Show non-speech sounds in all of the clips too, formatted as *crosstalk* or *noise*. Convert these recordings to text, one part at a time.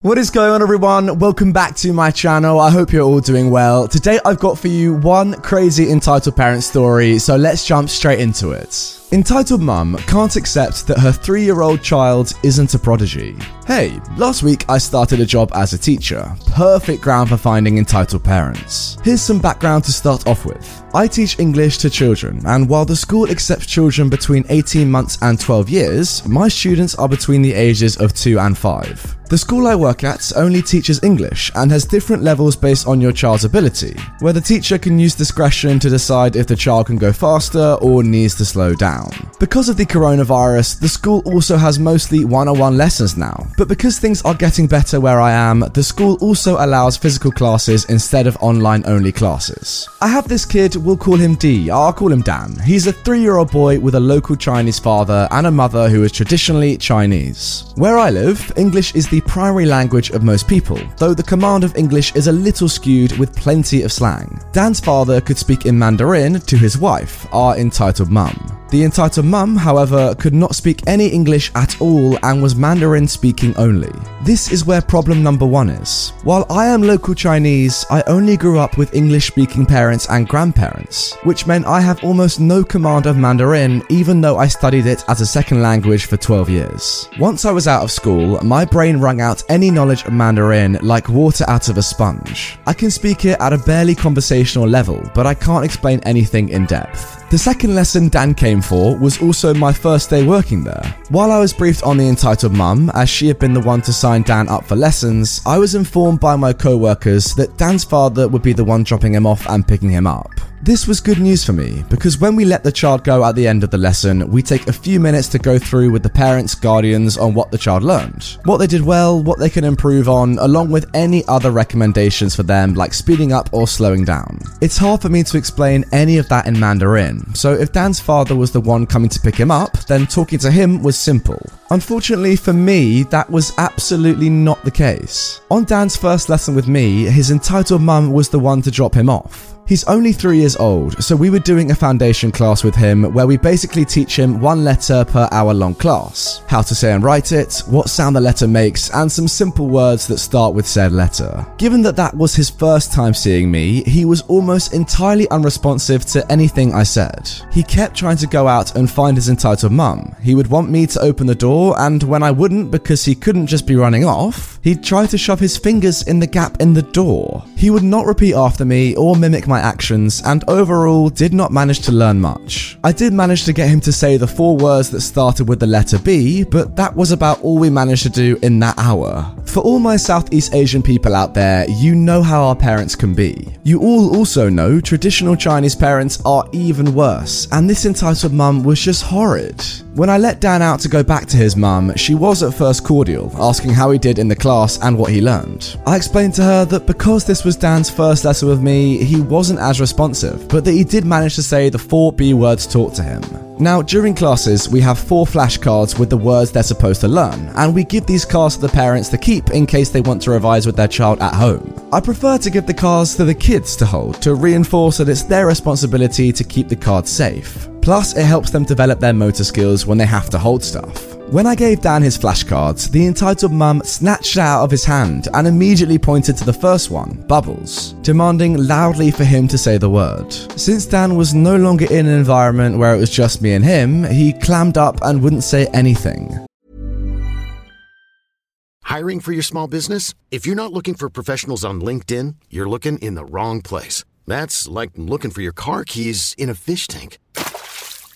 What is going on, everyone? Welcome back to my channel. I hope you're all doing well. Today, I've got for you one crazy entitled parent story, so let's jump straight into it. Entitled mum can't accept that her three year old child isn't a prodigy. Hey, last week I started a job as a teacher. Perfect ground for finding entitled parents. Here's some background to start off with. I teach English to children, and while the school accepts children between 18 months and 12 years, my students are between the ages of 2 and 5. The school I work at only teaches English and has different levels based on your child's ability, where the teacher can use discretion to decide if the child can go faster or needs to slow down. Because of the coronavirus, the school also has mostly one on one lessons now, but because things are getting better where I am, the school also allows physical classes instead of online only classes. I have this kid, we'll call him D, ah, I'll call him Dan. He's a three year old boy with a local Chinese father and a mother who is traditionally Chinese. Where I live, English is the primary language of most people, though the command of English is a little skewed with plenty of slang. Dan's father could speak in Mandarin to his wife, our entitled mum. The entitled mum, however, could not speak any English at all and was Mandarin speaking only. This is where problem number one is. While I am local Chinese, I only grew up with English speaking parents and grandparents, which meant I have almost no command of Mandarin even though I studied it as a second language for 12 years. Once I was out of school, my brain wrung out any knowledge of Mandarin like water out of a sponge. I can speak it at a barely conversational level, but I can't explain anything in depth. The second lesson Dan came for was also my first day working there. While I was briefed on the entitled mum, as she had been the one to sign Dan up for lessons, I was informed by my co workers that Dan's father would be the one dropping him off and picking him up. This was good news for me because when we let the child go at the end of the lesson, we take a few minutes to go through with the parents, guardians on what the child learned, what they did well, what they can improve on, along with any other recommendations for them like speeding up or slowing down. It's hard for me to explain any of that in Mandarin, so if Dan's father was the one coming to pick him up, then talking to him was simple. Unfortunately for me, that was absolutely not the case. On Dan's first lesson with me, his entitled mum was the one to drop him off. He's only three years old, so we were doing a foundation class with him where we basically teach him one letter per hour long class. How to say and write it, what sound the letter makes, and some simple words that start with said letter. Given that that was his first time seeing me, he was almost entirely unresponsive to anything I said. He kept trying to go out and find his entitled mum. He would want me to open the door, and when I wouldn't because he couldn't just be running off, he'd try to shove his fingers in the gap in the door. He would not repeat after me or mimic my actions, and overall did not manage to learn much. I did manage to get him to say the four words that started with the letter B, but that was about all we managed to do in that hour. For all my Southeast Asian people out there, you know how our parents can be. You all also know traditional Chinese parents are even worse, and this entitled mum was just horrid. When I let Dan out to go back to his mum, she was at first cordial, asking how he did in the class and what he learned. I explained to her that because this was Dan's first lesson with me, he wasn't as responsive, but that he did manage to say the four B words taught to him. Now, during classes, we have four flashcards with the words they're supposed to learn, and we give these cards to the parents to keep in case they want to revise with their child at home. I prefer to give the cards to the kids to hold to reinforce that it's their responsibility to keep the cards safe. Plus, it helps them develop their motor skills when they have to hold stuff. When I gave Dan his flashcards, the entitled mum snatched it out of his hand and immediately pointed to the first one, Bubbles, demanding loudly for him to say the word. Since Dan was no longer in an environment where it was just me and him, he clammed up and wouldn't say anything. Hiring for your small business? If you're not looking for professionals on LinkedIn, you're looking in the wrong place. That's like looking for your car keys in a fish tank.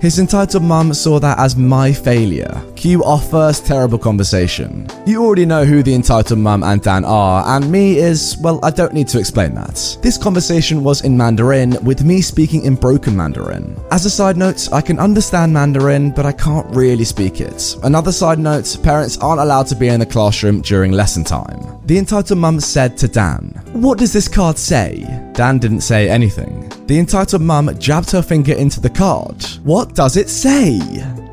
His entitled mum saw that as my failure. Cue our first terrible conversation. You already know who the entitled mum and Dan are, and me is, well, I don't need to explain that. This conversation was in Mandarin, with me speaking in broken Mandarin. As a side note, I can understand Mandarin, but I can't really speak it. Another side note, parents aren't allowed to be in the classroom during lesson time. The entitled mum said to Dan, What does this card say? Dan didn't say anything. The entitled mum jabbed her finger into the card. What does it say?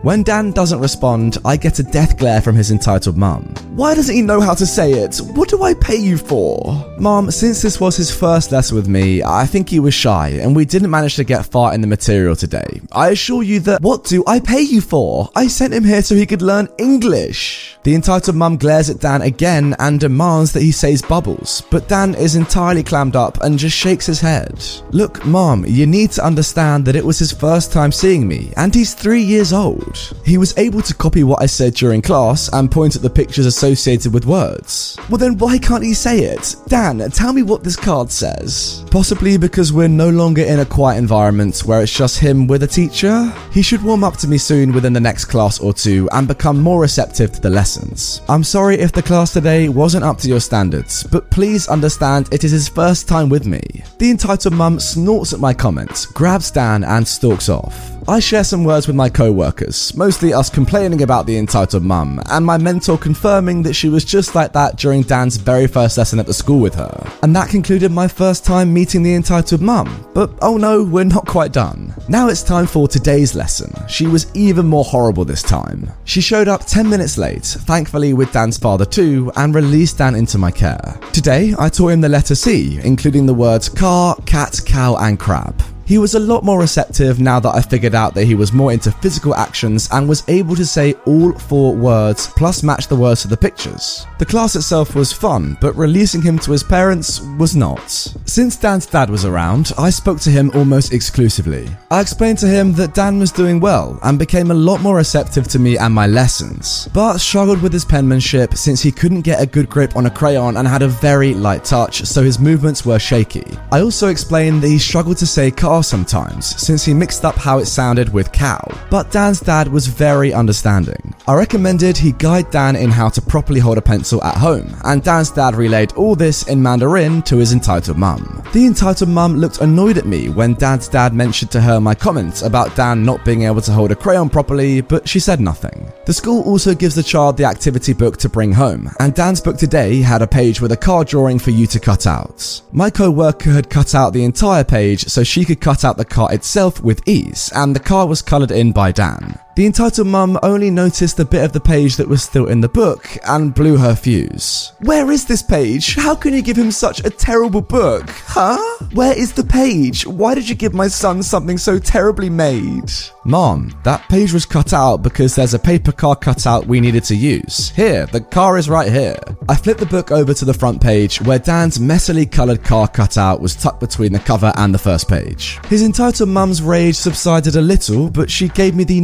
When Dan doesn't respond, I get a death glare from his entitled mum. Why doesn't he know how to say it? What do I pay you for? Mum, since this was his first lesson with me, I think he was shy and we didn't manage to get far in the material today. I assure you that what do I pay you for? I sent him here so he could learn English. The entitled mum glares at Dan again and demands that he says bubbles, but Dan is entirely clammed up and just shakes his head. Look, mum, you need to understand that it was his first time seeing me and he's three years old. He was able to copy what I said during class and point at the pictures associated with words. Well, then why can't he say it? Dan, tell me what this card says. Possibly because we're no longer in a quiet environment where it's just him with a teacher? He should warm up to me soon within the next class or two and become more receptive to the lessons. I'm sorry if the class today wasn't up to your standards, but please understand it is his first time with me. The entitled mum snorts at my comments, grabs Dan, and stalks off. I share some words with my co workers, mostly us complaining about the entitled mum, and my mentor confirming that she was just like that during Dan's very first lesson at the school with her. And that concluded my first time meeting the entitled mum. But oh no, we're not quite done. Now it's time for today's lesson. She was even more horrible this time. She showed up 10 minutes late, thankfully with Dan's father too, and released Dan into my care. Today, I taught him the letter C, including the words car, cat, cow, and crab. He was a lot more receptive now that I figured out that he was more into physical actions and was able to say all four words plus match the words to the pictures. The class itself was fun, but releasing him to his parents was not. Since Dan's dad was around, I spoke to him almost exclusively. I explained to him that Dan was doing well and became a lot more receptive to me and my lessons, but struggled with his penmanship since he couldn't get a good grip on a crayon and had a very light touch, so his movements were shaky. I also explained that he struggled to say car sometimes, since he mixed up how it sounded with cow. But Dan's dad was very understanding. I recommended he guide Dan in how to properly hold a pencil at home, and Dan's dad relayed all this in Mandarin to his entitled mum. The entitled mum looked annoyed at me when Dan's dad mentioned to her my comments about Dan not being able to hold a crayon properly, but she said nothing. The school also gives the child the activity book to bring home, and Dan's book today had a page with a card drawing for you to cut out. My co worker had cut out the entire page so she could cut out the car itself with ease, and the car was coloured in by Dan. The entitled mum only noticed the bit of the page that was still in the book and blew her fuse. Where is this page? How can you give him such a terrible book? Huh? Where is the page? Why did you give my son something so terribly made? Mom, that page was cut out because there's a paper car cutout we needed to use. Here, the car is right here. I flipped the book over to the front page where Dan's messily coloured car cutout was tucked between the cover and the first page. His entitled mum's rage subsided a little, but she gave me the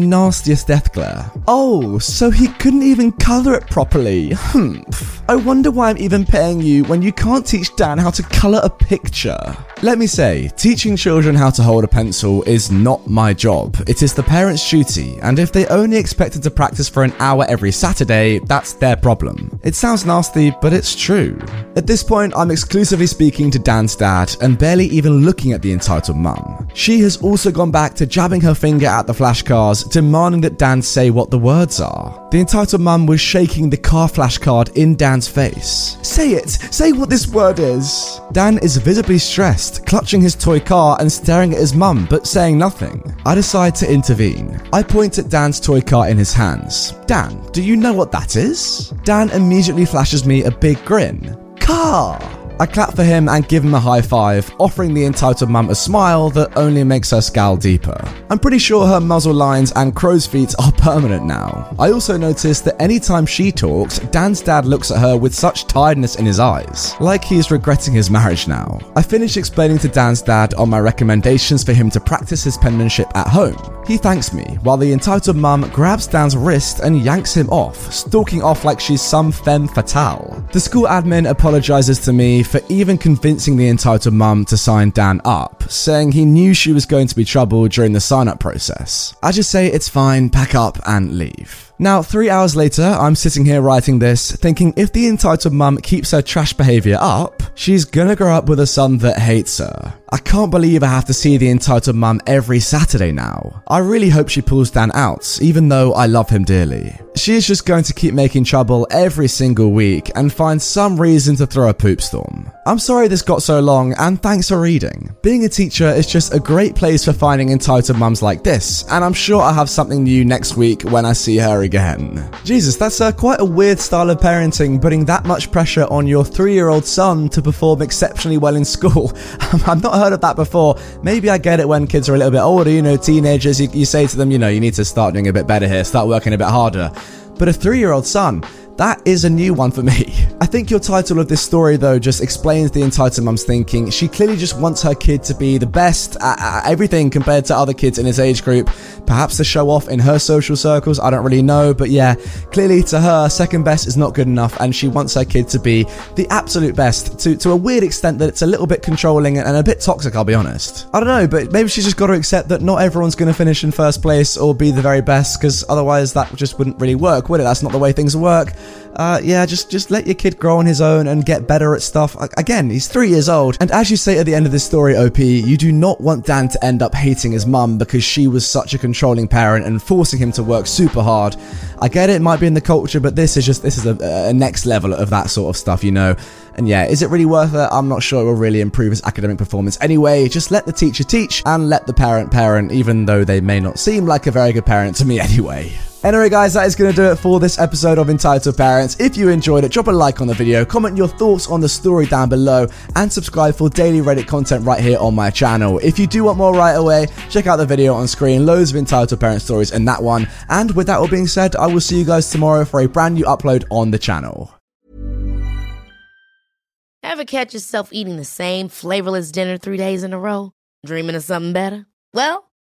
glare. Oh, so he couldn't even colour it properly. Humph. I wonder why I'm even paying you when you can't teach Dan how to colour a picture. Let me say, teaching children how to hold a pencil is not my job. It is the parents' duty, and if they only expected to practice for an hour every Saturday, that's their problem. It sounds nasty, but it's true. At this point, I'm exclusively speaking to Dan's dad and barely even looking at the entitled mum. She has also gone back to jabbing her finger at the flashcards, demanding that Dan say what the words are. The entitled mum was shaking the car flashcard in Dan's face. Say it! Say what this word is! Dan is visibly stressed, clutching his toy car and staring at his mum, but saying nothing. I decide to intervene. I point at Dan's toy car in his hands. Dan, do you know what that is? Dan immediately flashes me a big grin. Car! I clap for him and give him a high five, offering the entitled mum a smile that only makes her scowl deeper. I'm pretty sure her muzzle lines and crow's feet *laughs* are permanent now. I also noticed that anytime she talks, Dan's dad looks at her with such tiredness in his eyes, like he is regretting his marriage now. I finished explaining to Dan's dad on my recommendations for him to practice his penmanship at home. He thanks me, while the entitled mum grabs Dan's wrist and yanks him off, stalking off like she's some femme fatale. The school admin apologizes to me for even convincing the entitled mum to sign Dan up, saying he knew she was going to be trouble during the sign up process. I just say it's fine, pack up, and leave. Now, three hours later, I'm sitting here writing this, thinking if the entitled mum keeps her trash behaviour up, she's gonna grow up with a son that hates her. I can't believe I have to see the entitled mum every Saturday now. I really hope she pulls Dan out, even though I love him dearly. She is just going to keep making trouble every single week and find some reason to throw a poop storm. I'm sorry this got so long, and thanks for reading. Being a teacher is just a great place for finding entitled mums like this, and I'm sure I'll have something new next week when I see her again. Jesus, that's uh, quite a weird style of parenting, putting that much pressure on your three year old son to perform exceptionally well in school. *laughs* I've not heard of that before. Maybe I get it when kids are a little bit older, you know, teenagers, you, you say to them, you know, you need to start doing a bit better here, start working a bit harder. But a three year old son, that is a new one for me. I think your title of this story, though, just explains the entitled mum's thinking. She clearly just wants her kid to be the best at, at, everything compared to other kids in his age group. Perhaps to show off in her social circles, I don't really know. But yeah, clearly to her, second best is not good enough, and she wants her kid to be the absolute best to, to a weird extent that it's a little bit controlling and a bit toxic, I'll be honest. I don't know, but maybe she's just got to accept that not everyone's going to finish in first place or be the very best, because otherwise that just wouldn't really work, would it? That's not the way things work uh, yeah, just just let your kid grow on his own and get better at stuff. Again, he's three years old, and as you say at the end of this story, OP, you do not want Dan to end up hating his mum because she was such a controlling parent and forcing him to work super hard. I get it, it might be in the culture, but this is just this is a, a next level of that sort of stuff, you know. And yeah, is it really worth it? I'm not sure it will really improve his academic performance anyway. Just let the teacher teach and let the parent parent, even though they may not seem like a very good parent to me *laughs* anyway. Anyway, guys, that is going to do it for this episode of Entitled Parents. If you enjoyed it, drop a like on the video, comment your thoughts on the story down below, and subscribe for daily Reddit content right here on my channel. If you do want more right away, check out the video on screen. Loads of Entitled Parent stories in that one. And with that all being said, I will see you guys tomorrow for a brand new upload on the channel. Ever catch yourself eating the same flavorless dinner three days in a row? Dreaming of something better? Well,